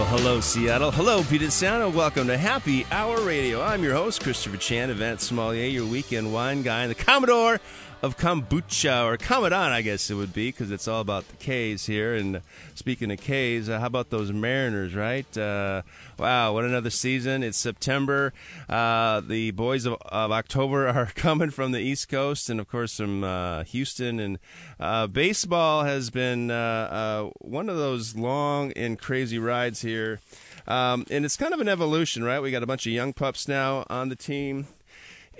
Well, hello, Seattle. Hello, Puget Sound. Welcome to Happy Hour Radio. I'm your host, Christopher Chan, event sommelier, your weekend wine guy, and the Commodore of kombucha or commandant, I guess it would be, because it's all about the K's here. And speaking of K's, uh, how about those Mariners, right? Uh, wow, what another season! It's September. Uh, the boys of, of, October are coming from the East Coast, and of course from uh, Houston. And uh, baseball has been uh, one of those long and crazy rides here. Um, and it's kind of an evolution, right? We got a bunch of young pups now on the team.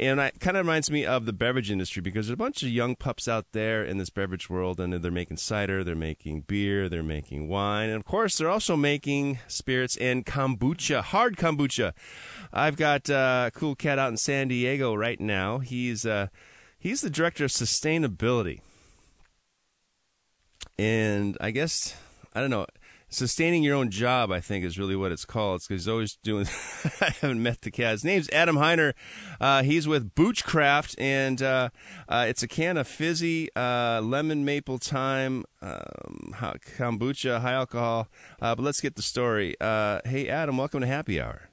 And it kind of reminds me of the beverage industry because there's a bunch of young pups out there in this beverage world, and they're making cider, they're making beer, they're making wine, and of course, they're also making spirits and kombucha, hard kombucha. I've got uh, a cool cat out in San Diego right now. He's uh, he's the director of sustainability, and I guess I don't know sustaining your own job, I think, is really what it's called. It's because he's always doing. I haven't met the cat. His name's Adam Heiner. Uh, he's with Boochcraft, and uh, uh, it's a can of fizzy uh, lemon maple thyme um, kombucha, high alcohol. Uh, but let's get the story. Uh, hey, Adam, welcome to Happy Hour.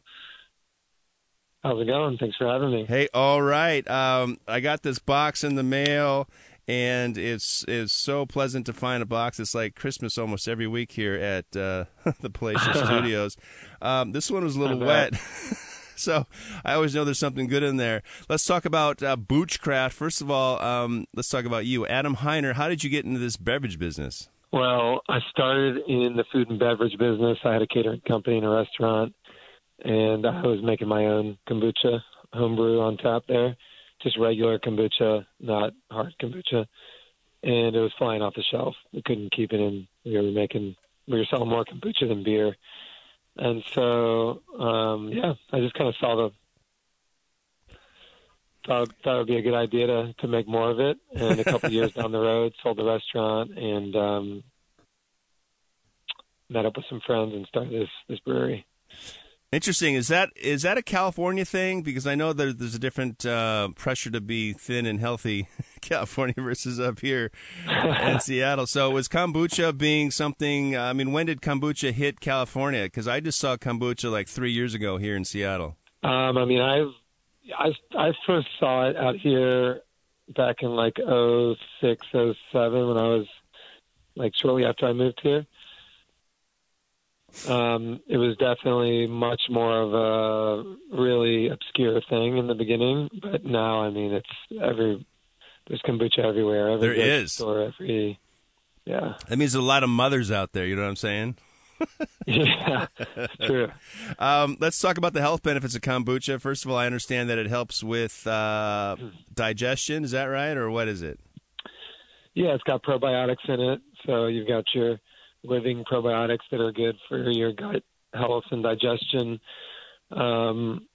How's it going? Thanks for having me. Hey, all right. Um, I got this box in the mail and it's it's so pleasant to find a box. It's like Christmas almost every week here at uh, the Palatial Studios. Um, this one was a little wet. so I always know there's something good in there. Let's talk about uh, Boochcraft. First of all, um, let's talk about you, Adam Heiner. How did you get into this beverage business? Well, I started in the food and beverage business. I had a catering company and a restaurant, and I was making my own kombucha homebrew on tap there just regular kombucha, not hard kombucha, and it was flying off the shelf. We couldn't keep it in. We were making, we were selling more kombucha than beer, and so um, yeah, I just kind of saw the thought thought it would be a good idea to to make more of it. And a couple years down the road, sold the restaurant and um, met up with some friends and started this this brewery. Interesting. Is that is that a California thing? Because I know that there's a different uh, pressure to be thin and healthy, California versus up here in Seattle. So was kombucha being something? I mean, when did kombucha hit California? Because I just saw kombucha like three years ago here in Seattle. Um, I mean, I've I I first saw it out here back in like oh six oh seven when I was like shortly after I moved here um, it was definitely much more of a really obscure thing in the beginning, but now I mean it's every there's kombucha everywhere. Every there is store, every yeah. That means a lot of mothers out there. You know what I'm saying? yeah, true. Um, let's talk about the health benefits of kombucha. First of all, I understand that it helps with uh, digestion. Is that right, or what is it? Yeah, it's got probiotics in it, so you've got your living probiotics that are good for your gut health and digestion. Um,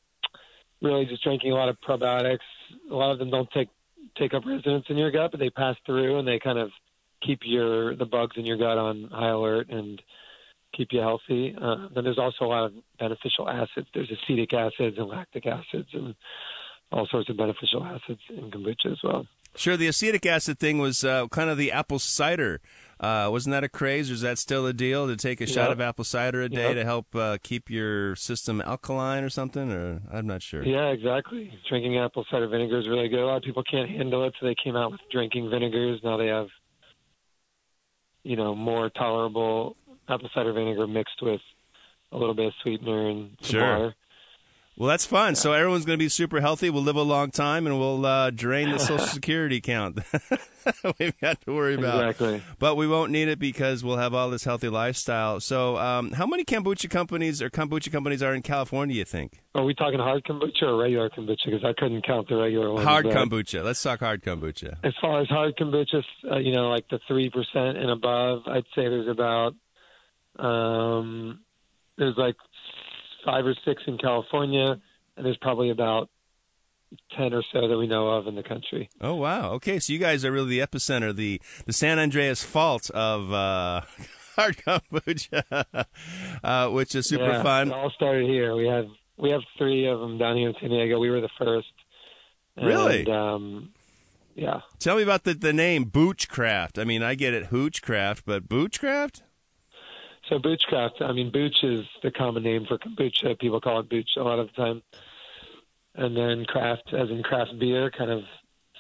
really, just drinking a lot of probiotics. A lot of them don't take take up residence in your gut, but they pass through and they kind of keep your the bugs in your gut on high alert and keep you healthy. Uh, then there's also a lot of beneficial acids. There's acetic acids and lactic acids and all sorts of beneficial acids in kombucha as well. Sure, the acetic acid thing was uh, kind of the apple cider uh, wasn't that a craze, or is that still a deal to take a yep. shot of apple cider a day yep. to help uh, keep your system alkaline or something? Or I'm not sure. Yeah, exactly. Drinking apple cider vinegar is really good. A lot of people can't handle it, so they came out with drinking vinegars. Now they have, you know, more tolerable apple cider vinegar mixed with a little bit of sweetener and sure. water. Well, that's fun. So everyone's going to be super healthy. We'll live a long time, and we'll uh, drain the Social Security account. We've got to worry about. Exactly. But we won't need it because we'll have all this healthy lifestyle. So, um, how many kombucha companies or kombucha companies are in California? You think? Are we talking hard kombucha or regular kombucha? Because I couldn't count the regular ones. Hard kombucha. Let's talk hard kombucha. As far as hard kombucha, uh, you know, like the three percent and above, I'd say there's about um, there's like five or six in California, and there's probably about ten or so that we know of in the country. Oh wow! Okay, so you guys are really the epicenter, the the San Andreas Fault of uh, hard kombucha, uh, which is super yeah, fun. It all started here. We have we have three of them down here in San Diego. We were the first. Really? And, um, yeah. Tell me about the the name Boochcraft. I mean, I get it, Hoochcraft, but Boochcraft. So Boochcraft, I mean, Booch is the common name for kombucha. People call it Booch a lot of the time. And then craft, as in craft beer, kind of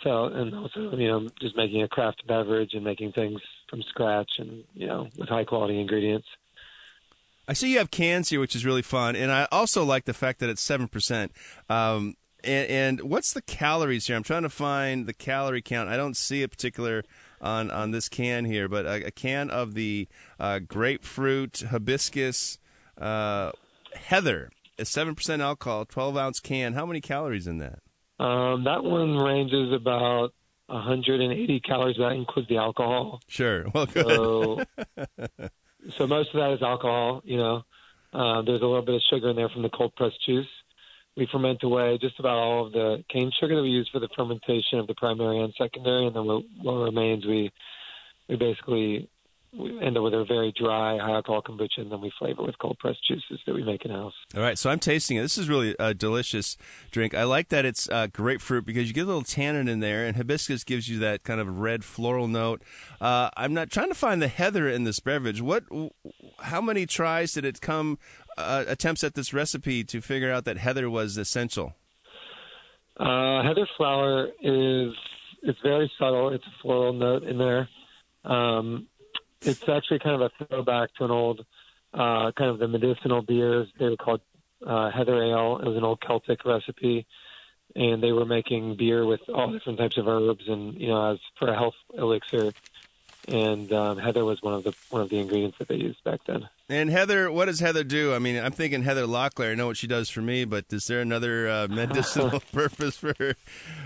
so, and also, you know, just making a craft beverage and making things from scratch and, you know, with high quality ingredients. I see you have cans here, which is really fun, and I also like the fact that it's seven percent. Um, and, and, what's the calories here? I'm trying to find the calorie count. I don't see a particular on on this can here, but a, a can of the uh, grapefruit hibiscus uh, heather is seven percent alcohol, twelve ounce can. How many calories in that? Um, that one ranges about 180 calories. That includes the alcohol. Sure. Well, good. So, so most of that is alcohol. You know, uh, there's a little bit of sugar in there from the cold pressed juice. We ferment away just about all of the cane sugar that we use for the fermentation of the primary and secondary, and then what, what remains we we basically we end up with a very dry high alcohol kombucha, and then we flavor with cold pressed juices that we make in house. All right, so I'm tasting it. This is really a delicious drink. I like that it's uh, grapefruit because you get a little tannin in there, and hibiscus gives you that kind of red floral note. Uh, I'm not trying to find the heather in this beverage. What? How many tries did it come? Uh, attempts at this recipe to figure out that heather was essential. Uh, heather flower is it's very subtle. It's a floral note in there. Um, it's actually kind of a throwback to an old uh, kind of the medicinal beers. They were called uh, heather ale. It was an old Celtic recipe, and they were making beer with all different types of herbs and you know as for a health elixir. And um, heather was one of the one of the ingredients that they used back then. And Heather, what does Heather do? I mean, I'm thinking Heather Locklear. I know what she does for me, but is there another uh, medicinal purpose for her?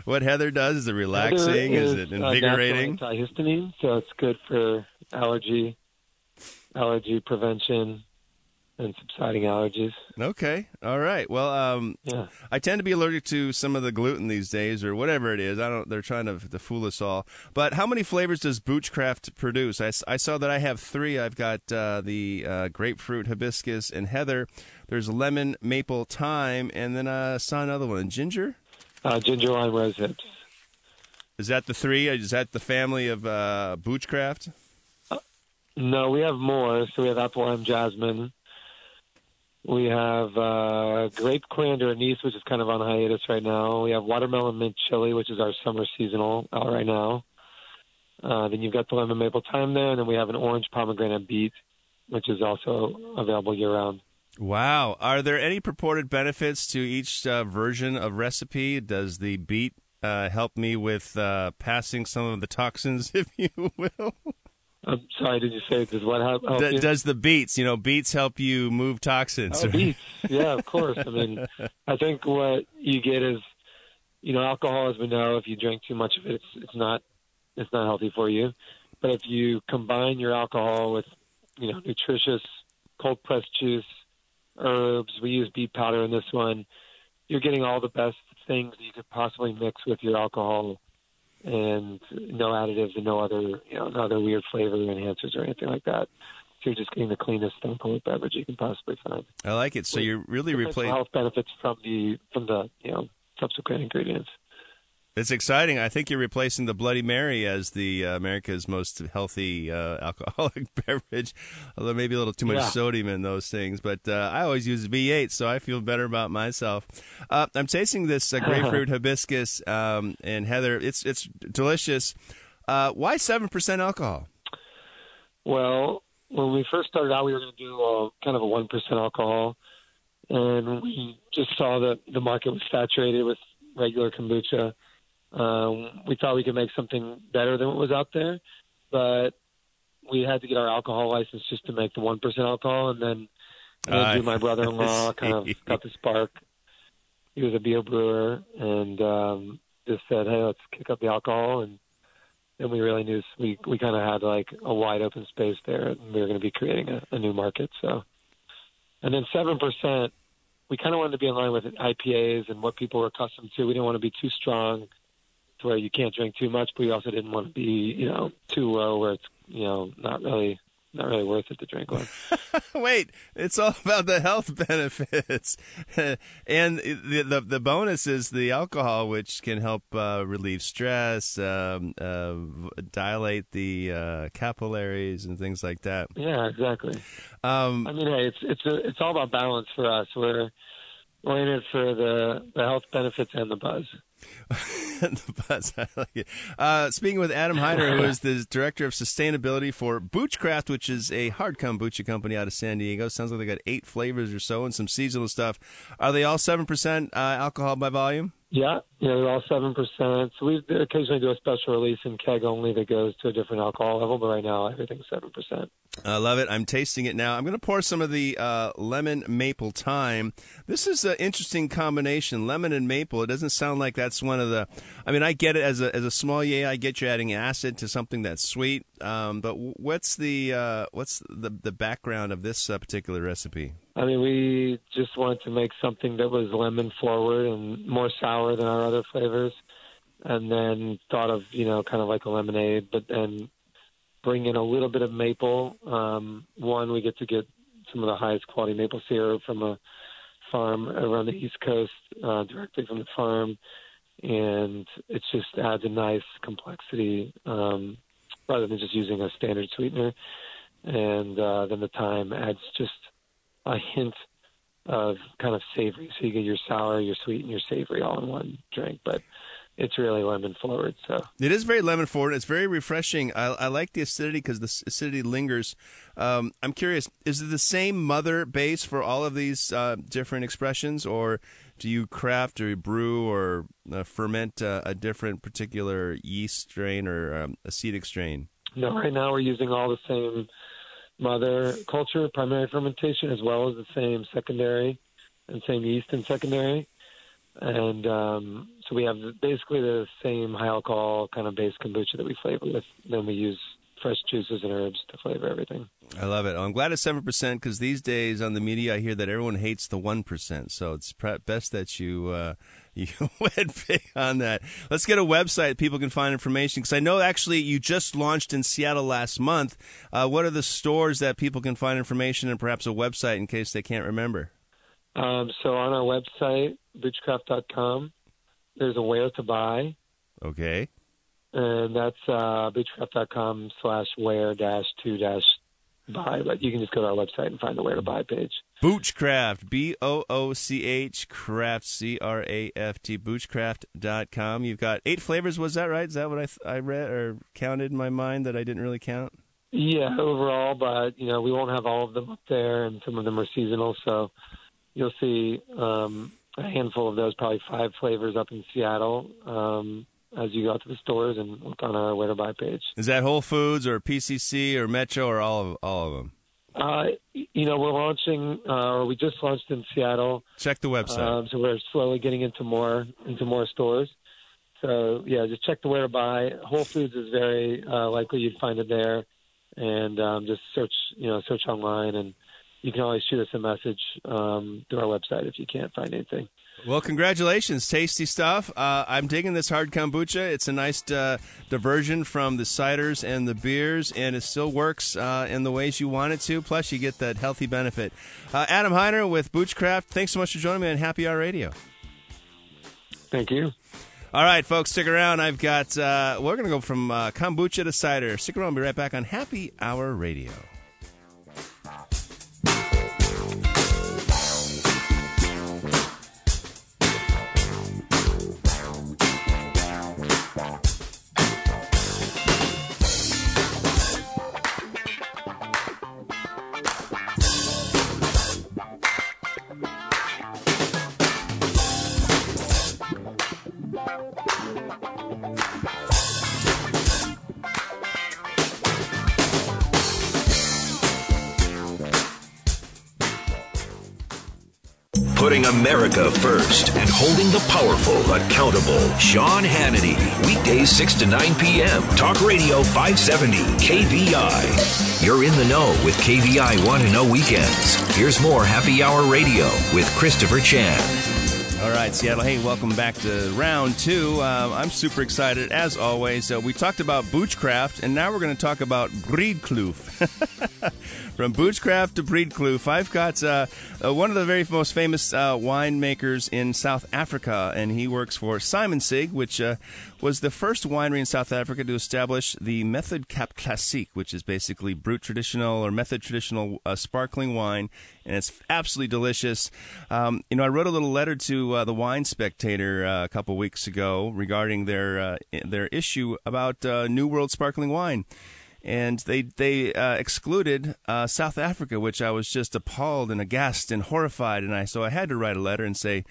what Heather does? Is it relaxing? Is, is it invigorating? Uh, antihistamine, so it's good for allergy, allergy prevention, and subsiding allergies. Okay, all right. Well, um, yeah. I tend to be allergic to some of the gluten these days, or whatever it is. I don't. They're trying to, to fool us all. But how many flavors does Boochcraft produce? I, I saw that I have three. I've got uh, the uh, grapefruit, hibiscus, and heather. There's lemon, maple, thyme, and then I saw another one, ginger. Uh, ginger lime rose hips. Is that the three? Is that the family of uh, Boochcraft? No, we have more. So we have apple lime jasmine. We have uh, grape coriander anise, which is kind of on hiatus right now. We have watermelon mint chili, which is our summer seasonal out right now. Uh, then you've got the lemon maple thyme there, and then we have an orange pomegranate beet, which is also available year round. Wow. Are there any purported benefits to each uh, version of recipe? Does the beet uh, help me with uh, passing some of the toxins, if you will? I'm sorry, did you say does what help? help D- does the beets, you know, beets help you move toxins? Oh, beets. Yeah, of course. I mean, I think what you get is, you know, alcohol, as we know, if you drink too much of it, it's it's not it's not healthy for you. But if you combine your alcohol with, you know, nutritious cold pressed juice, herbs, we use beet powder in this one, you're getting all the best things that you could possibly mix with your alcohol and no additives and no other you know no other weird flavor enhancers or anything like that. So you're just getting the cleanest cold beverage you can possibly find. I like it. So you're really replacing. health benefits from the from the you know subsequent ingredients. It's exciting. I think you're replacing the Bloody Mary as the uh, America's most healthy uh, alcoholic beverage. Although maybe a little too much Yeah. sodium in those things, but uh, I always use V8, so I feel better about myself. Uh, I'm tasting this uh, grapefruit hibiscus um, and heather. It's it's delicious. Uh, why seven percent alcohol? Well, when we first started out, we were going to do a, kind of a one percent alcohol, and we just saw that the market was saturated with regular kombucha. Um, we thought we could make something better than what was out there, but we had to get our alcohol license just to make the one percent alcohol, and then I my brother-in-law, kind of got the spark. He was a beer brewer, and um, just said, "Hey, let's kick up the alcohol." And then we really knew we we kind of had like a wide open space there, and we were going to be creating a, a new market. So, and then seven percent we kind of wanted to be in line with IPAs and what people were accustomed to. We didn't want to be too strong to where you can't drink too much, but we also didn't want to be, you know, too low where it's, you know, not really not really worth it to drink one. Wait, it's all about the health benefits, and the, the, the bonus is the alcohol, which can help uh, relieve stress, um, uh, dilate the uh, capillaries, and things like that. Yeah, exactly. Um, I mean, hey, it's it's a, it's all about balance for us. We're it for the the health benefits and the buzz. the buzz. I like it. Uh, speaking with Adam Heiner, who is the director of sustainability for Boochcraft, which is a hard kombucha company out of San Diego. Sounds like they got eight flavors or so and some seasonal stuff. Are they all seven percent uh, alcohol by volume? Yeah, yeah, they're all seven percent. So we occasionally do a special release in keg only that goes to a different alcohol level, but right now everything's seven percent. I love it. I'm tasting it now. I'm going to pour some of the uh, lemon maple thyme. This is an interesting combination, lemon and maple. It doesn't sound like that's one of the. I mean, I get it as a as a sommelier. I get you adding acid to something that's sweet. Um, but what's the uh, what's the the background of this uh, particular recipe? I mean, we just wanted to make something that was lemon forward and more sour than our other flavors, and then thought of you know kind of like a lemonade, but then bring in a little bit of maple. Um, one, we get to get some of the highest quality maple syrup from a farm around the East Coast, uh, directly from the farm, and it just adds a nice complexity um, rather than just using a standard sweetener. And uh, then the thyme adds just a hint of kind of savory. So you get your sour, your sweet, and your savory all in one drink. But it's really lemon forward. So it is very lemon forward. It's very refreshing. I, I like the acidity because the acidity lingers. Um, I'm curious: is it the same mother base for all of these uh, different expressions, or do you craft or brew or uh, ferment uh, a different particular yeast strain or um, acetic strain? No, right now we're using all the same mother culture, primary fermentation, as well as the same secondary and same yeast and secondary. And um, so we have basically the same high alcohol kind of base kombucha that we flavor with. Then we use fresh juices and herbs to flavor everything. I love it. I'm glad it's seven percent because these days on the media I hear that everyone hates the one percent. So it's best that you uh, you went big on that. Let's get a website people can find information because I know actually you just launched in Seattle last month. Uh, what are the stores that people can find information and perhaps a website in case they can't remember? Um, so on our website, boochcraft.com, there's a where to buy. Okay. And that's uh, boochcraft.com slash where dash two dash buy. But you can just go to our website and find the where to buy page. Boochcraft, B O O C H, craft, C R A F T, boochcraft.com. You've got eight flavors, was that right? Is that what I, I read or counted in my mind that I didn't really count? Yeah, overall, but you know we won't have all of them up there, and some of them are seasonal. So you'll see um, a handful of those, probably five flavors up in Seattle. Um, as you go out to the stores and look on our where to buy page. Is that Whole Foods or PCC or Metro or all of all of them? Uh, you know, we're launching, uh, or we just launched in Seattle. Check the website. Um, so we're slowly getting into more into more stores. So yeah, just check the where to buy. Whole Foods is very uh, likely you'd find it there, and um, just search you know search online and you can always shoot us a message um, through our website if you can't find anything. Well, congratulations. Tasty stuff. Uh, I'm digging this hard kombucha. It's a nice uh, diversion from the ciders and the beers, and it still works uh, in the ways you want it to. Plus, you get that healthy benefit. Uh, Adam Heiner with Boochcraft, thanks so much for joining me on Happy Hour Radio. Thank you. All right, folks, stick around. I've got, uh, we're going to go from uh, kombucha to cider. Stick around. I'll be right back on Happy Hour Radio. America first and holding the powerful accountable. Sean Hannity, weekdays 6 to 9 p.m. Talk Radio 570, KVI. You're in the know with KVI Want to oh Know Weekends. Here's more Happy Hour Radio with Christopher Chan. All right, Seattle. Hey, welcome back to round two. Uh, I'm super excited, as always. Uh, we talked about Boochcraft, and now we're going to talk about Breedkloof. From Boochcraft to Breedkloof, I've got uh, uh, one of the very most famous uh, winemakers in South Africa, and he works for Simonsig, which uh, was the first winery in South Africa to establish the Method Cap Classique, which is basically brut traditional or method traditional sparkling wine, and it's absolutely delicious. Um, you know, I wrote a little letter to uh, the Wine Spectator a couple weeks ago regarding their their issue about New World sparkling wine and they they uh, excluded uh, South Africa, which I was just appalled and aghast and horrified, and I so I had to write a letter and say.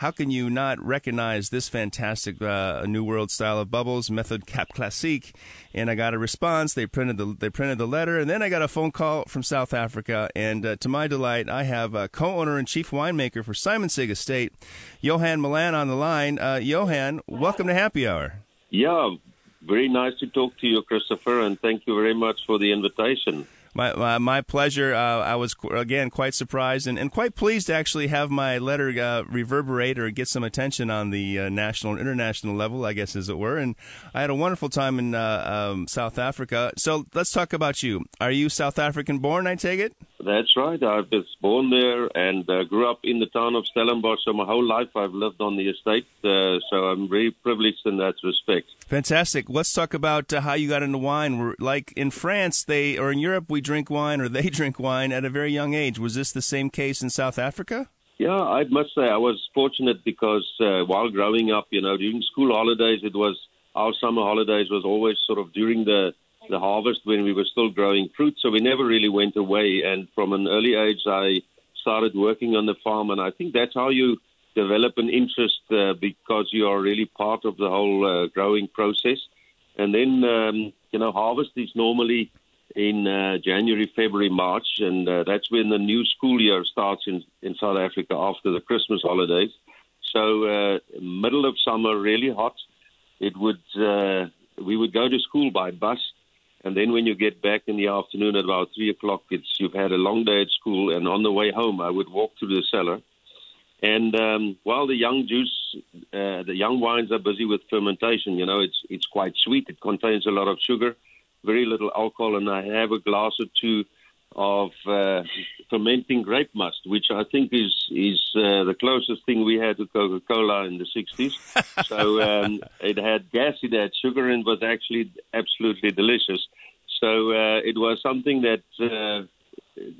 How can you not recognize this fantastic uh, New World style of bubbles, Method Cap Classique? And I got a response. They printed the they printed the letter, and then I got a phone call from South Africa. And uh, to my delight, I have a co-owner and chief winemaker for Simonsig Estate, Johan Malan, on the line. Uh, Johan, welcome to Happy Hour. Yeah, very nice to talk to you, Christopher, and thank you very much for the invitation. My, my, my pleasure. Uh, I was again quite surprised and, and quite pleased to actually have my letter uh, reverberate or get some attention on the uh, national and international level, I guess as it were. And I had a wonderful time in uh, um, South Africa. So let's talk about you. Are you South African born? I take it. That's right. I was born there and uh, grew up in the town of Stellenbosch. So my whole life I've lived on the estate. Uh, so I'm very privileged in that respect. Fantastic. Let's talk about uh, how you got into wine. We're, like in France, they or in Europe, we drink wine or they drink wine at a very young age. Was this the same case in South Africa? Yeah, I must say I was fortunate because uh, while growing up, you know, during school holidays, it was our summer holidays was always sort of during the the harvest when we were still growing fruit. So we never really went away. And from an early age, I started working on the farm. And I think that's how you develop an interest uh, because you are really part of the whole uh, growing process. And then, um, you know, harvest is normally in uh, January, February, March, and uh, that's when the new school year starts in, in South Africa after the Christmas holidays. So, uh, middle of summer, really hot. It would uh, we would go to school by bus, and then when you get back in the afternoon at about three o'clock, it's you've had a long day at school, and on the way home, I would walk through the cellar, and um, while the young juice, uh, the young wines are busy with fermentation, you know, it's it's quite sweet. It contains a lot of sugar, very little alcohol, and I have a glass or two of uh, fermenting grape must, which I think is is uh, the closest thing we had to Coca Cola in the '60s. so um, it had gas, it had sugar, and was actually absolutely delicious. So uh, it was something that uh,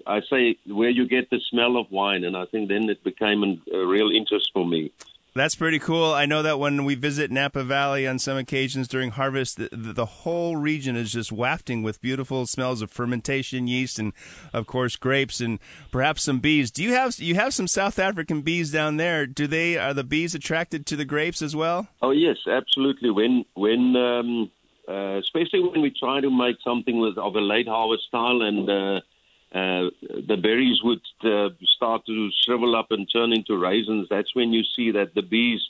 I say where you get the smell of wine, and I think then it became an, a real interest for me. That's pretty cool. I know that when we visit Napa Valley on some occasions during harvest, the, the, whole region is just wafting with beautiful smells of fermentation, yeast, and of course grapes, and perhaps some bees. Do you have you have some South African bees down there? Do they are the bees attracted to the grapes as well? Oh yes, absolutely. When when um, uh, especially when we try to make something with of a late harvest style and uh, uh, the berries would uh, start to shrivel up and turn into raisins. That's when you see that the bees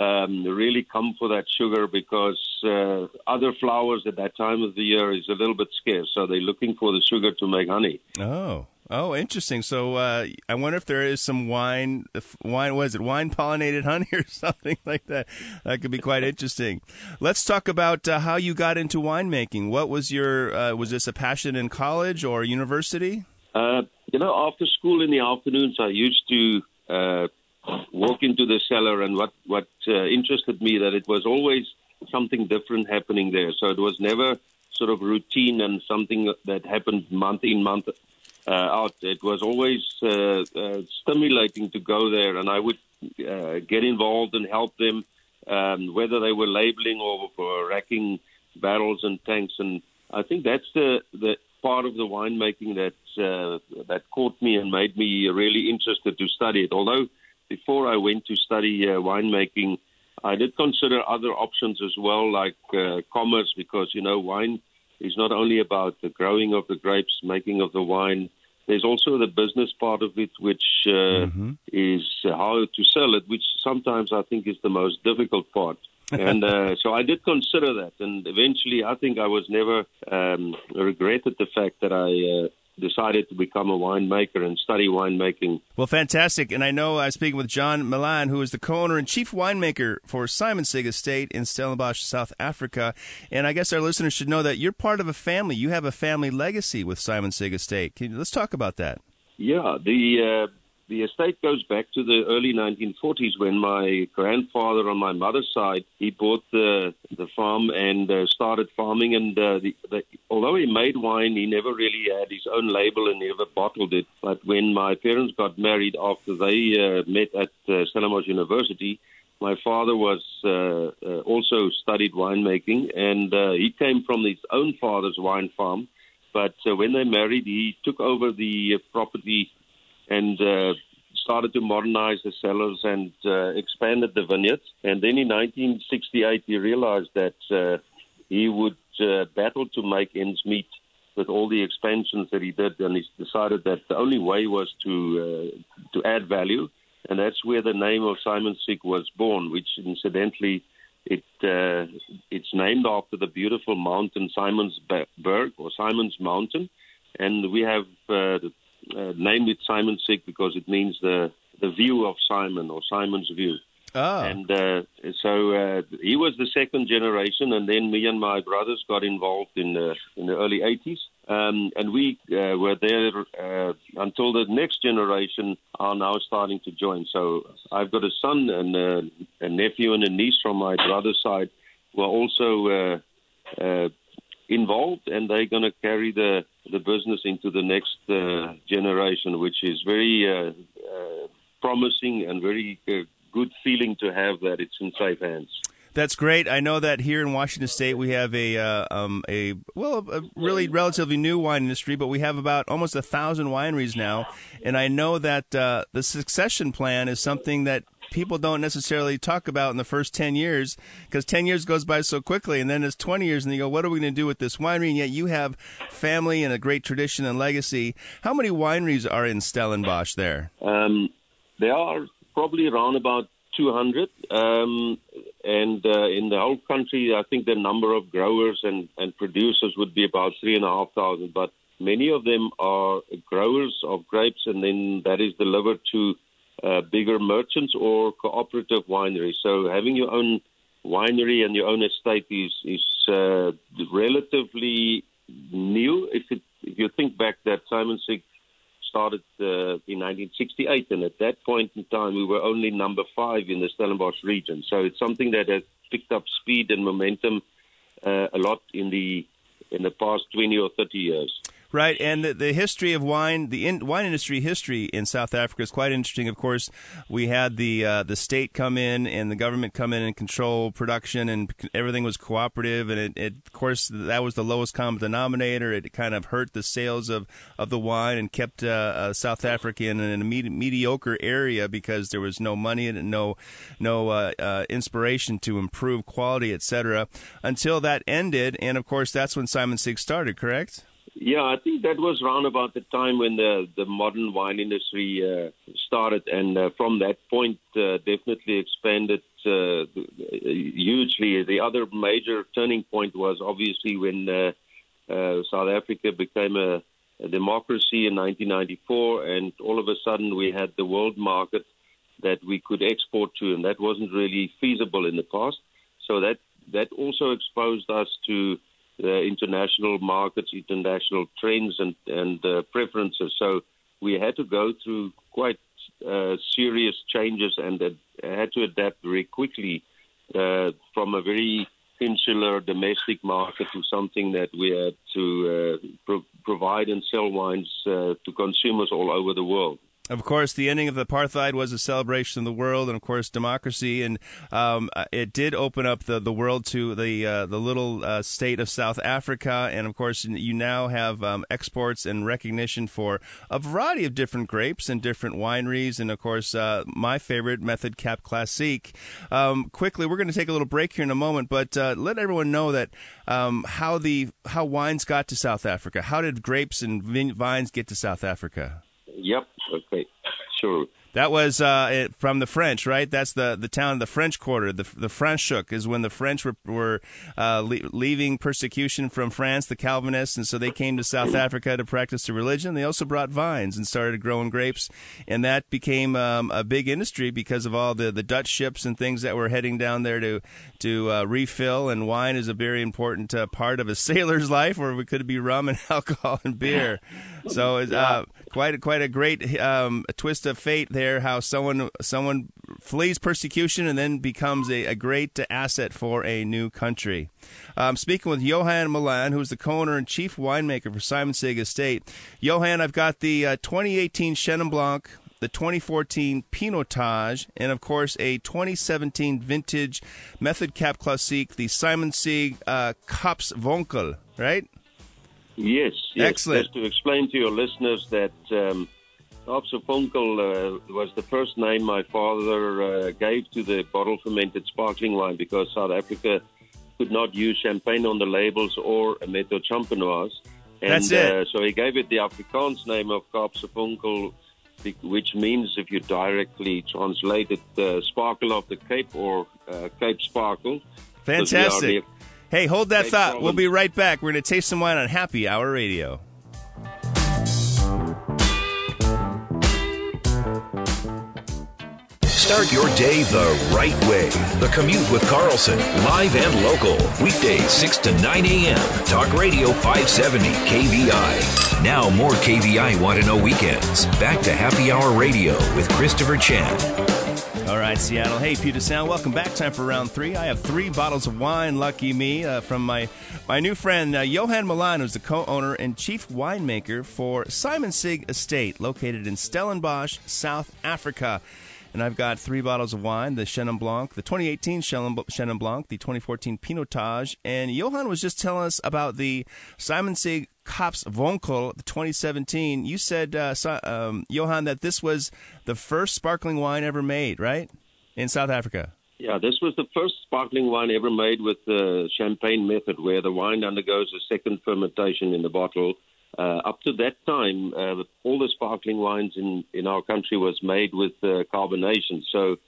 um, really come for that sugar because uh, other flowers at that time of the year is a little bit scarce. So they're looking for the sugar to make honey. Oh. Oh, interesting. So uh, I wonder if there is some wine, wine was it wine pollinated honey or something like that? That could be quite interesting. Let's talk about uh, how you got into winemaking. What was your uh, was this a passion in college or university? Uh, you know, after school in the afternoons, I used to uh, walk into the cellar, and what what uh, interested me that it was always something different happening there. So it was never sort of routine and something that happened month in month out. It was always uh, uh, stimulating to go there, and I would uh, get involved and help them, um, whether they were labeling or for racking barrels and tanks. And I think that's the the part of the winemaking that uh, that caught me and made me really interested to study it. Although before I went to study uh, winemaking, I did consider other options as well, like uh, commerce, because you know wine is not only about the growing of the grapes, making of the wine, there's also the business part of it, which uh, mm-hmm. is how to sell it, which sometimes I think is the most difficult part. and uh, so I did consider that, and eventually I think I was never um, regretted the fact that I uh, decided to become a winemaker and study winemaking. Well, fantastic. And I know I'm speaking with John Malan, who is the co-owner and chief winemaker for Simonsig Estate in Stellenbosch, South Africa. And I guess our listeners should know that you're part of a family. You have a family legacy with Simonsig Estate. You, let's talk about that. Yeah, the uh, the estate goes back to the early 1940s when my grandfather on my mother's side he bought the the farm and uh, started farming. And uh, the, the, although he made wine, he never really had his own label and never bottled it. But when my parents got married after they uh, met at uh, Stellenbosch University, my father was uh, uh, also studied winemaking, and uh, he came from his own father's wine farm. But uh, when they married, he took over the uh, property and uh, started to modernize the cellars and uh, expanded the vineyards. And then in 1968, he realized that uh, he would uh, battle to make ends meet with all the expansions that he did, and he decided that the only way was to uh, to add value, and that's where the name of Simonsig was born. Which incidentally, it uh, it's named after the beautiful mountain Simon's Berg or Simon's Mountain, and we have uh, uh, named it Simonsig because it means the the view of Simon or Simon's view. Oh. And uh, so uh, he was the second generation, and then me and my brothers got involved in the in the early 80s, um, and we uh, were there uh, until the next generation are now starting to join. So I've got a son and uh, a nephew and a niece from my brother's side who are also uh, involved, and they're going to carry the the business into the next uh, generation, which is very uh, uh, promising and very uh, good feeling to have that it's in safe hands. That's great. I know that here in Washington State we have a uh, um, a well a really relatively new wine industry, but we have about almost a thousand wineries now, and I know that uh, the succession plan is something that people don't necessarily talk about in the first 10 years because 10 years goes by so quickly and then it's 20 years and you go what are we going to do with this winery and yet you have family and a great tradition and legacy. How many wineries are in stellenbosch there? Um, there are probably around about 200 um, and uh, in the whole country i think the number of growers and, and producers would be about 3500 but many of them are growers of grapes and then that is delivered to uh, bigger merchants or cooperative wineries. So having your own winery and your own estate is is uh, relatively new. If it, if you think back that Simonsig started uh, in 1968, and at that point in time we were only number five in the Stellenbosch region. So it's something that has picked up speed and momentum uh, a lot in the in the past 20 or 30 years. Right, and the, the history of wine, the in, wine industry history in South Africa is quite interesting. Of course, we had the uh, the state come in and the government come in and control production, and everything was cooperative. And it, it, of course, that was the lowest common denominator. It kind of hurt the sales of, of the wine and kept uh, uh, South Africa in, a med- mediocre area because there was no money and no no uh, uh, inspiration to improve quality, etc. Until that ended, and of course, that's when Simonsig started. Correct? Yeah, I think that was around about the time when the the modern wine industry uh, started, and uh, from that point, uh, definitely expanded uh, hugely. The other major turning point was obviously when uh, uh, South Africa became a, a democracy in 1994, and all of a sudden we had the world market that we could export to, and that wasn't really feasible in the past. So that that also exposed us to uh, international markets, international trends, and, and uh, preferences. So we had to go through quite uh, serious changes and uh, had to adapt very quickly uh, from a very insular domestic market to something that we had to uh, pro- provide and sell wines to consumers all over the world. Of course, the ending of the apartheid was a celebration of the world, and of course, democracy, and um, uh, it did open up the, the world to the uh, the little uh, state of South Africa, and of course, you now have um, exports and recognition for a variety of different grapes and different wineries, and of course, uh, my favorite Method Cap Classique. Um, quickly, we're going to take a little break here in a moment, but uh, let everyone know that um, how the how wines got to South Africa. How did grapes and vines get to South Africa? Yep. Okay. Sure. That was uh, from the French, right? That's the, the town, the French Quarter. The the Franschhoek is when the French were, were uh, le- leaving persecution from France, the Calvinists, and so they came to South Africa to practice the religion. They also brought vines and started growing grapes, and that became um, a big industry because of all the, the Dutch ships and things that were heading down there to to uh, refill. And wine is a very important uh, part of a sailor's life, or it could be rum and alcohol and beer. So it's uh, quite a, quite a great um, twist of fate there. How someone someone flees persecution and then becomes a, a great asset for a new country. I'm speaking with Johan Malan, who's the co-owner and chief winemaker for Simonsig Estate. Johan, I've got the uh, 2018 Chenin Blanc, the 2014 Pinotage, and of course a 2017 vintage Method Cap Classique, the Simonsig uh, Kaapse Vonkel, right? Yes, yes. Excellent. Just to explain to your listeners that um, uh, was the first name my father uh, gave to the bottle fermented sparkling wine because South Africa could not use champagne on the labels or a Methode Champenoise. And, That's it. Uh, so he gave it the Afrikaans name of Kaapse which means if you directly translate it, uh, Sparkle of the Cape or uh, Cape Sparkle. Fantastic. Hey, hold that thought. We'll be right back. We're going to taste some wine on Happy Hour Radio. Start your day the right way. The Commute with Carlson, live and local. Weekdays 6 to 9 a.m. Talk Radio 570 KVI. Now more KVI Want to Know Weekends. Back to Happy Hour Radio with Christopher Chan. All right, Seattle. Hey, Puget Sound. Welcome back. Time for round three. I have three bottles of wine. Lucky me uh, from my my new friend uh, Johan Malan, who's the co-owner and chief winemaker for Simonsig Estate, located in Stellenbosch, South Africa. And I've got three bottles of wine: the Chenin Blanc, the 2018 Chenin Blanc, the 2014 Pinotage, and Johan was just telling us about the Simonsig the 2017. You said, uh, um, Johan, that this was the first sparkling wine ever made, right, in South Africa. Yeah, this was the first sparkling wine ever made with the champagne method, where the wine undergoes a second fermentation in the bottle. Uh, up to that time, uh, all the sparkling wines in, in our country was made with uh, carbonation. So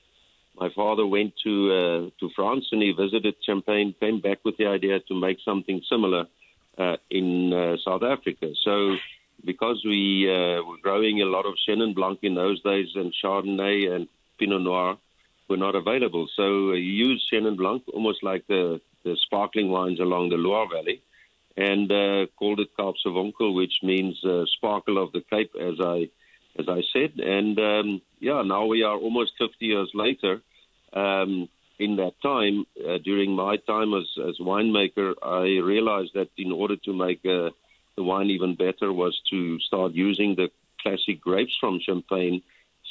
my father went to uh, to France and he visited Champagne, came back with the idea to make something similar uh, in uh, South Africa. So, because we were growing a lot of Chenin Blanc in those days and Chardonnay and Pinot Noir were not available. So, you use Chenin Blanc almost like the, the sparkling wines along the Loire Valley and uh, called it Kaapse which means uh, sparkle of the Cape, as I as I said. And um, yeah, now we are almost 50 years later. Um, in that time, uh, during my time as, as winemaker, I realized that in order to make uh, the wine even better was to start using the classic grapes from Champagne.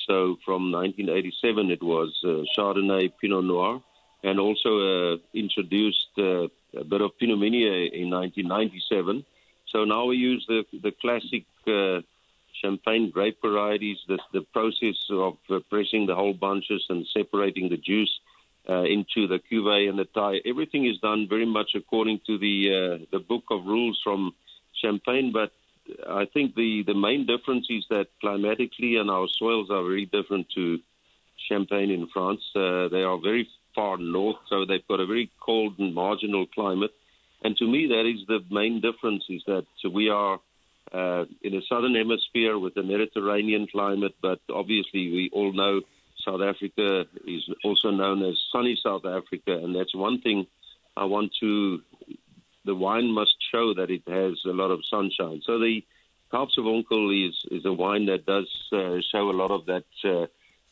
So from 1987, it was uh, Chardonnay, Pinot Noir, and also uh, introduced uh, a bit of Pinot Meunier in 1997. So now we use the, the classic uh, champagne grape varieties. The, the process of pressing the whole bunches and separating the juice uh, into the cuvee and the taille. Everything is done very much according to the uh, the book of rules from Champagne. But I think the the main difference is that climatically and our soils are very different to Champagne in France. Uh, they are very far north, so they've got a very cold and marginal climate. And to me, that is the main difference: is that we are uh, in the southern hemisphere with the Mediterranean climate, but obviously we all know South Africa is also known as sunny South Africa, and that's one thing I want to. The wine must show that it has a lot of sunshine. So the Kaapse is is a wine that does uh, show a lot of that uh,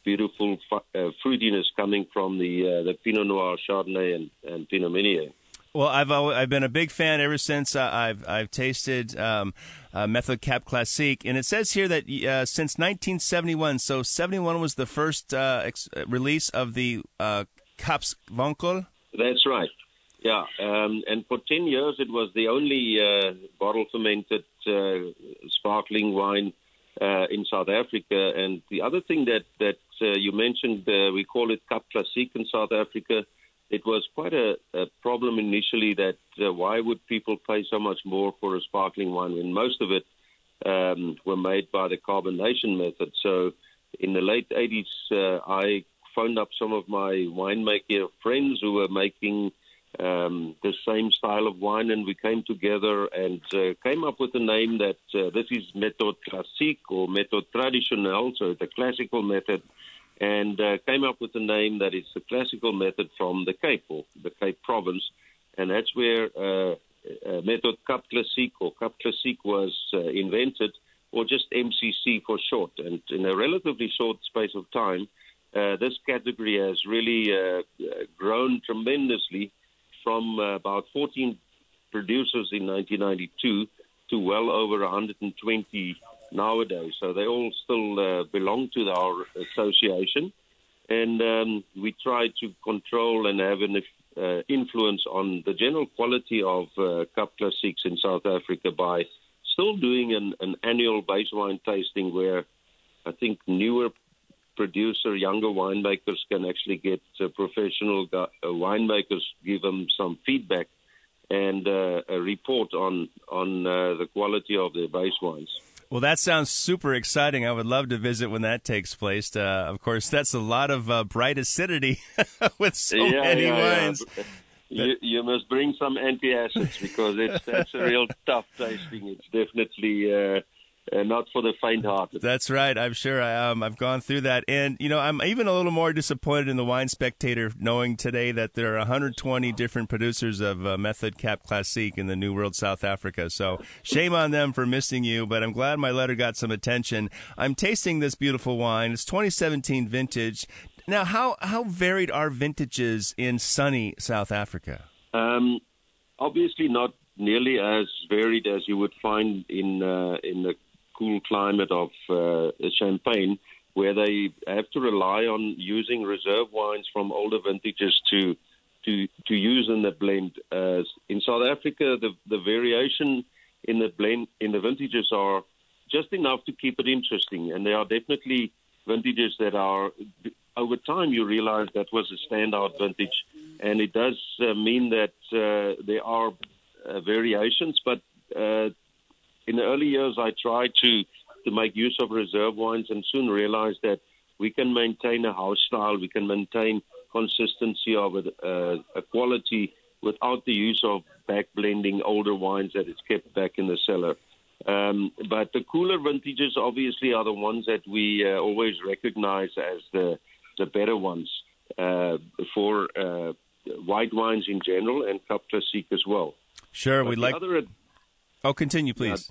beautiful uh, fruitiness coming from the uh, the Pinot Noir, Chardonnay, and, and Pinot Meunier. Well, I've always, I've been a big fan ever since uh, I've I've tasted um, uh, Methode Cap Classique, and it says here that uh, since 1971, so 71 was the first uh, ex- release of the uh, Kaapse Vonkel. That's right. Yeah, um, and for 10 years it was the only uh, bottle fermented uh, sparkling wine uh, in South Africa. And the other thing that that uh, you mentioned, uh, we call it Cap Classique in South Africa. It was quite a, a problem initially that uh, why would people pay so much more for a sparkling wine when most of it um, were made by the carbonation method. So in the late 80s, uh, I phoned up some of my winemaker friends who were making um, the same style of wine, and we came together and uh, came up with a name that uh, this is Methode Classique or Methode Traditionnelle, so the classical method, and uh, came up with a name that is the classical method from the Cape or the Cape province, and that's where uh, uh, Methode Cap Classique or Cap Classique was uh, invented, or just MCC for short. And in a relatively short space of time, uh, this category has really uh, grown tremendously from uh, about 14 producers in 1992 to well over 120 nowadays. So they all still uh, belong to our association. And um, we try to control and have an uh, influence on the general quality of uh, Cap Classiques in South Africa by still doing an, an annual base wine tasting where I think newer producer, younger winemakers can actually get uh, professional uh, winemakers give them some feedback and uh, a report on on uh, the quality of their base wines. Well, that sounds super exciting. I would love to visit when that takes place. Uh, of course, that's a lot of uh, bright acidity with so yeah, many yeah, wines. Yeah. You, you, must bring some antacids because it's that's a real tough tasting. It's definitely uh, not for the faint-hearted. That's right. I'm sure I, um, I've gone through that, and you know, I'm even a little more disappointed in the Wine Spectator, knowing today that there are 120 different producers of uh, Methode Cap Classique in the New World South Africa. So shame on them for missing you, but I'm glad my letter got some attention. I'm tasting this beautiful wine. It's 2017 vintage. Now, how how varied are vintages in sunny South Africa? Um, obviously, not nearly as varied as you would find in uh, in the cool climate of uh, Champagne, where they have to rely on using reserve wines from older vintages to to to use in the blend. Uh, in South Africa, the the variation in the blend in the vintages are just enough to keep it interesting, and there are definitely vintages that are over time you realize that was a standout vintage, and it does uh, mean that uh, there are uh, variations, but uh, in the early years, I tried to to make use of reserve wines, and soon realized that we can maintain a house style, we can maintain consistency of a, uh, a quality without the use of back blending older wines that is kept back in the cellar. Um, but the cooler vintages obviously are the ones that we uh, always recognize as the the better ones uh, for uh, white wines in general and Cap Classique as well. Sure, we'd like. Other, oh, continue, please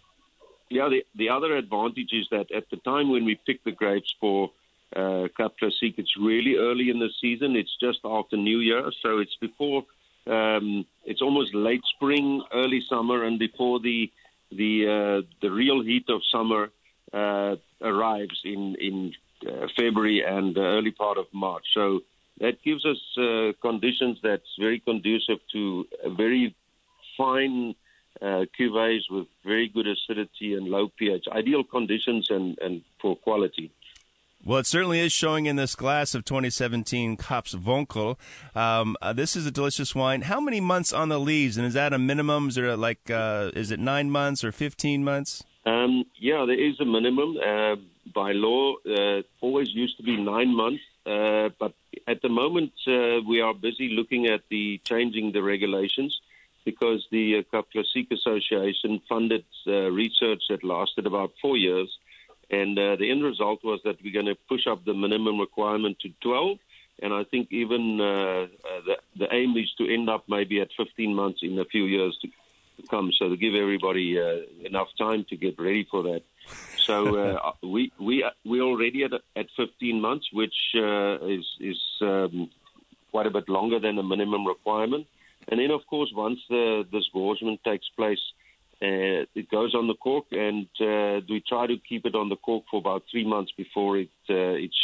yeah, the, the other advantage is that at the time when we pick the grapes for uh, Cap Classique, it's really early in the season. It's just after New Year, so it's before. Um, it's almost late spring, early summer, and before the the uh, the real heat of summer uh, arrives in in uh, February and the early part of March. So that gives us uh, conditions that's very conducive to a very fine uh, cuvées with very good acidity and low pH, ideal conditions and, and for quality. Well, it certainly is showing in this glass of 2017 Kaapse Vonkel. Um, uh, this is a delicious wine. How many months on the leaves? and is that a minimum? Is there like, uh, is it nine months or 15 months? Um, yeah, there is a minimum. Uh, by law, uh, always used to be nine months, uh, but at the moment uh, we are busy looking at the changing the regulations because the uh, Classique Association funded uh, research that lasted about four years. And uh, the end result was that we're going to push up the minimum requirement to 12. And I think even uh, uh, the, the aim is to end up maybe at 15 months in a few years to, to come. So to give everybody uh, enough time to get ready for that. So uh, we we we already at at 15 months, which uh, is is um, quite a bit longer than the minimum requirement. And then, of course, once the disgorgement takes place, uh, it goes on the cork, and uh, we try to keep it on the cork for about three months before it uh, it's.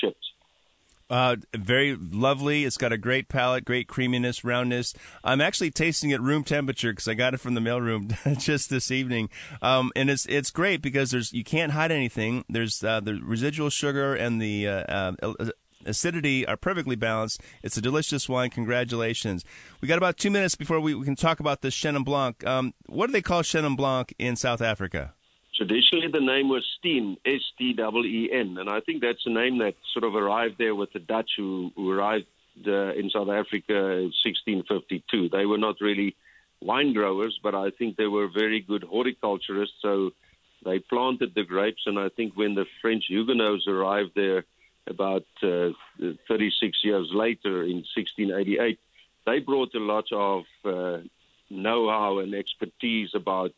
Uh, very lovely. It's got a great palate, great creaminess, roundness. I'm actually tasting it room temperature because I got it from the mailroom just this evening, um, and it's it's great because there's you can't hide anything. There's uh, the residual sugar and the uh, uh acidity are perfectly balanced. It's a delicious wine. Congratulations. We got about two minutes before we, we can talk about the Chenin Blanc. Um, what do they call Chenin Blanc in South Africa? Traditionally, the name was Steen, S T E N, and I think that's a name that sort of arrived there with the Dutch who, who arrived uh, in South Africa in 1652. They were not really wine growers, but I think they were very good horticulturists. So they planted the grapes, and I think when the French Huguenots arrived there about uh, 36 years later in 1688, they brought a lot of uh, know-how and expertise about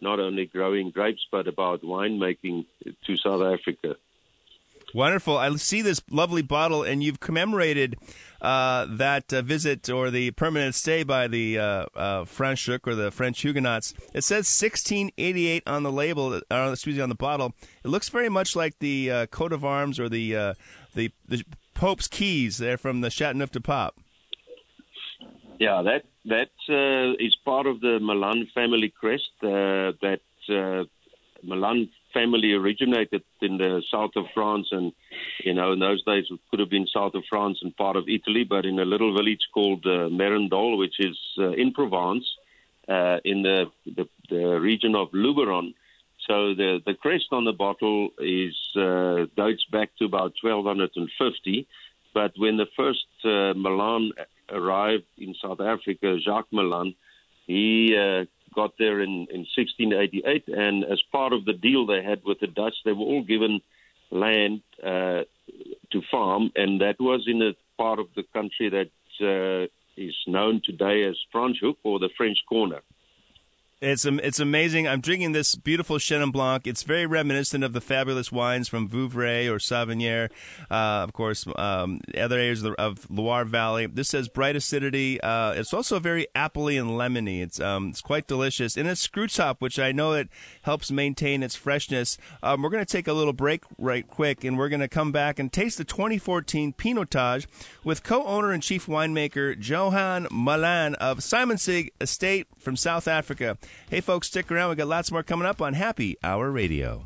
not only growing grapes but about winemaking to South Africa. Wonderful. I see this lovely bottle, and you've commemorated uh, that uh, visit or the permanent stay by the uh, uh Franschhoek or the French Huguenots. It says 1688 on the label, uh, excuse me, on the bottle. It looks very much like the uh, coat of arms or the, the the Pope's keys there from the Chateauneuf du Pape. Yeah, that that is part of the Malan family crest. That Malan family originated in the south of France, and you know, in those days it could have been south of France and part of Italy, but in a little village called uh, Merindol, which is uh, in Provence, uh, in the, the the region of Luberon. So the the crest on the bottle is uh, dates back to about 1250. But when the first uh, Malan arrived in South Africa, Jacques Malan, he uh, got there in, in 1688, and as part of the deal they had with the Dutch, they were all given land uh, to farm, and that was in a part of the country that uh, is known today as Franschhoek or the French Corner. It's it's amazing. I'm drinking this beautiful Chenin Blanc. It's very reminiscent of the fabulous wines from Vouvray or Savennières, uh, of course, um, other areas of, the, of, Loire Valley. This says bright acidity. Uh, it's also very appley and lemony. It's um, it's quite delicious. And it's screw top, which I know it helps maintain its freshness. Um, we're going to take a little break right quick, and we're going to come back and taste the 2014 Pinotage with co-owner and chief winemaker Johan Malan of Simonsig Estate from South Africa. Hey, folks, stick around. we got lots more coming up on Happy Hour Radio.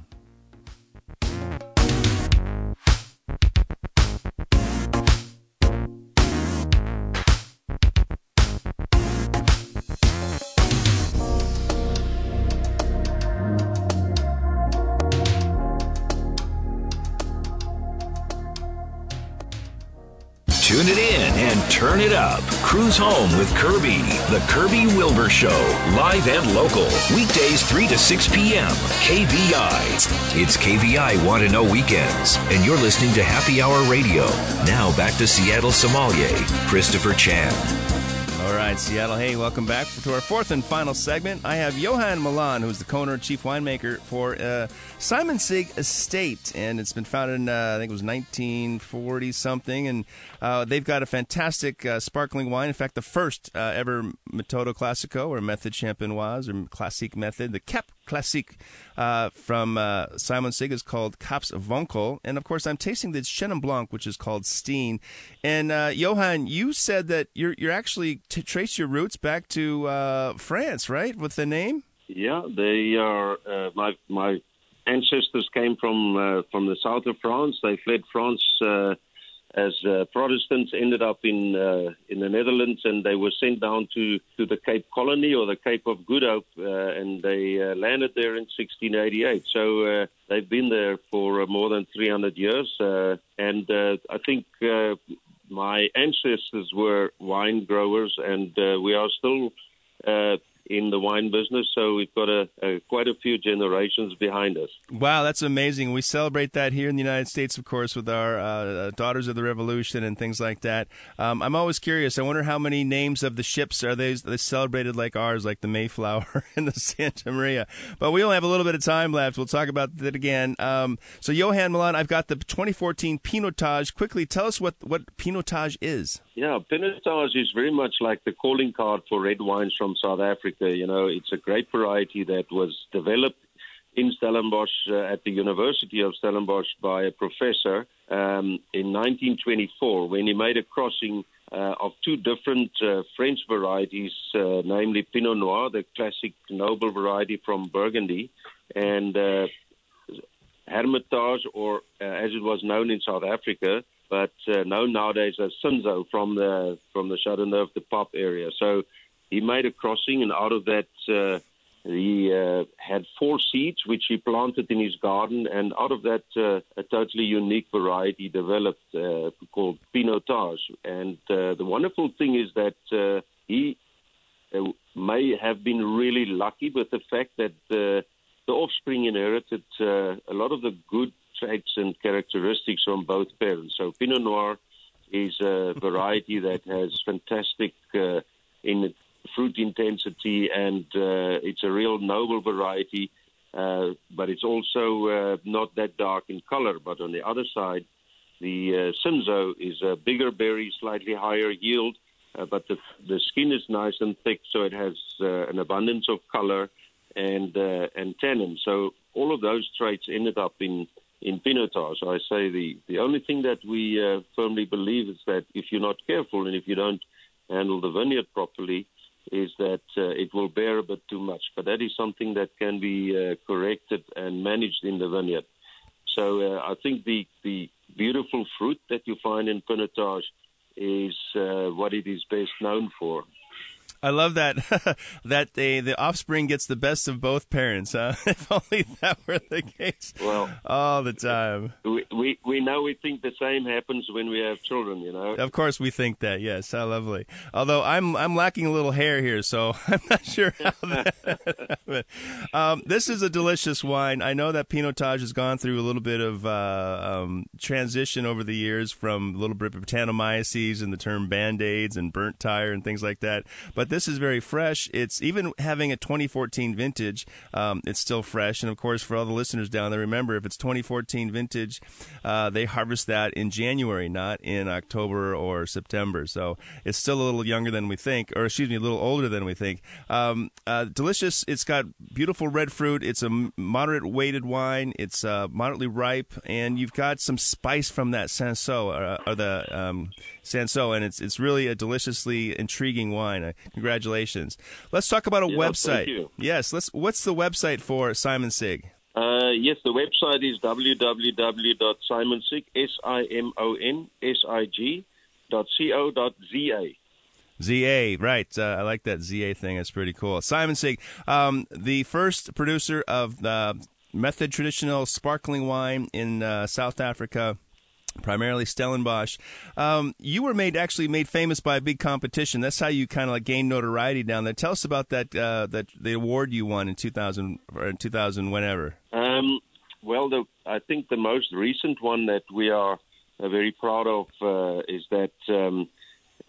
Up. Cruise home with Kirby. The Kirby Wilbur Show. Live and local. Weekdays 3 to 6 p.m. KVI. It's KVI Want to Know Weekends. And you're listening to Happy Hour Radio. Now back to Seattle sommelier, Christopher Chan. All right, Seattle. Hey, welcome back to our fourth and final segment. I have Johan Malan, who's the co-owner and chief winemaker for uh, Sig Estate, and it's been founded in uh, I think it was 1940 something, and uh, they've got a fantastic uh, sparkling wine. In fact, the first uh, ever Metodo Classico or Methode Champenoise or Classique Method, the Cap Classique uh, from uh, Simonsig is called Kaapse Vonkel. And of course, I'm tasting the Chenin Blanc, which is called Steen. And uh, Johan, you said that you're, you're actually to trace your roots back to uh, France, right, with the name? Yeah, they are. Uh, my, my ancestors came from, uh, from the south of France. They fled France as uh, Protestants ended up in uh, in the Netherlands, and they were sent down to, to the Cape Colony or the Cape of Good Hope, uh, and they uh, landed there in 1688. So uh, they've been there for uh, more than 300 years, and I think my ancestors were wine growers, and we are still in the wine business. So we've got a, a, quite a few generations behind us. Wow, that's amazing. We celebrate that here in the United States, of course, with our uh, Daughters of the Revolution and things like that. Um, I'm always curious. I wonder how many names of the ships are they, they celebrated like ours, like the Mayflower and the Santa Maria. But we only have a little bit of time left. We'll talk about that again. Um, so, Johan Malan, I've got the 2014 Pinotage. Quickly, tell us what, what Pinotage is. Yeah, Pinotage is very much like the calling card for red wines from South Africa. You know, it's a great variety that was developed in Stellenbosch uh, at the University of Stellenbosch by a professor um, in 1924 when he made a crossing uh, of two different uh, French varieties, uh, namely Pinot Noir, the classic noble variety from Burgundy, and uh, Hermitage, or uh, as it was known in South Africa, but uh, known nowadays as Cinsault from the from the Châteauneuf du Pape area. So he made a crossing, and out of that, uh, he uh, had four seeds which he planted in his garden, and out of that, uh, a totally unique variety developed uh, called Pinotage. And uh, the wonderful thing is that uh, he uh, may have been really lucky with the fact that uh, the offspring inherited uh, a lot of the good traits and characteristics from both parents. So Pinot Noir is a variety that has fantastic uh, in fruit intensity, and uh, it's a real noble variety. Uh, but it's also uh, not that dark in color. But on the other side, the uh, Cinsault is a bigger berry, slightly higher yield, uh, but the the skin is nice and thick, so it has an abundance of color and and tannin. So all of those traits ended up in in Pinotage. I say the the only thing that we uh, firmly believe is that if you're not careful and if you don't handle the vineyard properly, is that uh, it will bear a bit too much. But that is something that can be uh, corrected and managed in the vineyard. So uh, I think the the beautiful fruit that you find in Pinotage is uh, what it is best known for. I love that that the the offspring gets the best of both parents. Huh? if only that were the case. Well, all the time. We, we we know we think the same happens when we have children. You know. Of course, we think that. Yes, how lovely. Although I'm I'm lacking a little hair here, so I'm not sure how that. um, this is a delicious wine. I know that Pinotage has gone through a little bit of uh, um, transition over the years from a little bit of Brettanomyces and the term band aids and burnt tire and things like that, but this is very fresh. It's even having a 2014 vintage. Um, it's still fresh, and of course, for all the listeners down there, remember if it's 2014 vintage, uh, they harvest that in January, not in October or September. So it's still a little younger than we think, or excuse me, a little older than we think. Um, uh, delicious. It's got beautiful red fruit. It's a moderate weighted wine. It's uh, moderately ripe, and you've got some spice from that Cinsault or, uh, or the um, Cinsault, and it's it's really a deliciously intriguing wine. Uh, congratulations. Let's talk about a website. thank you. Yes, let's. What's the website for Simonsig? Uh, yes, the website is www.simonsig, S-I-M-O-N-S-I-G, dot C-O dot Z-A. ZA, right. Uh, I like that ZA thing. It's pretty cool. Simonsig, um, the first producer of the method traditional sparkling wine in uh, South Africa. Primarily Stellenbosch. Um, you were made actually made famous by a big competition. That's how you kind of like gained notoriety down there. Tell us about that uh, that the award you won in 2000 or in 2000 whenever. Um, well, the, I think the most recent one that we are uh, very proud of uh, is that um,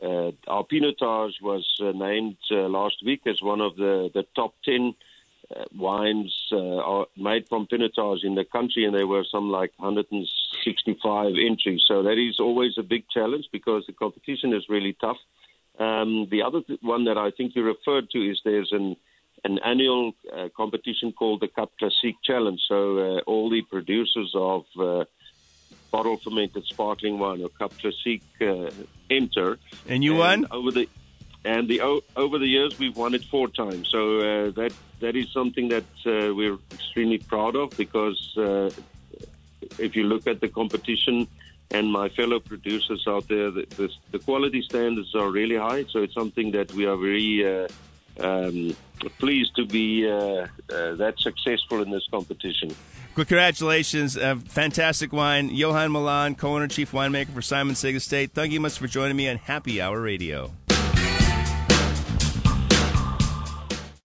uh, our Pinotage was uh, named uh, last week as one of the, the top 10 uh, wines uh, are made from Pinotage in the country, and there were some like 165 entries. So that is always a big challenge because the competition is really tough. Um, the other th- one that I think you referred to is there's an an annual uh, competition called the Cap Classique Challenge. So uh, all the producers of uh, bottle fermented sparkling wine or Cap Classique uh, enter. And you won? over the and the over the years we've won it four times. So uh, that that is something that uh, we're extremely proud of because uh, if you look at the competition and my fellow producers out there, the, the, the quality standards are really high. So it's something that we are very uh, um, pleased to be uh, uh, that successful in this competition. Congratulations. Uh, fantastic wine. Johan Malan, co owner, chief winemaker for Simonsig Estate. Thank you much for joining me on Happy Hour Radio.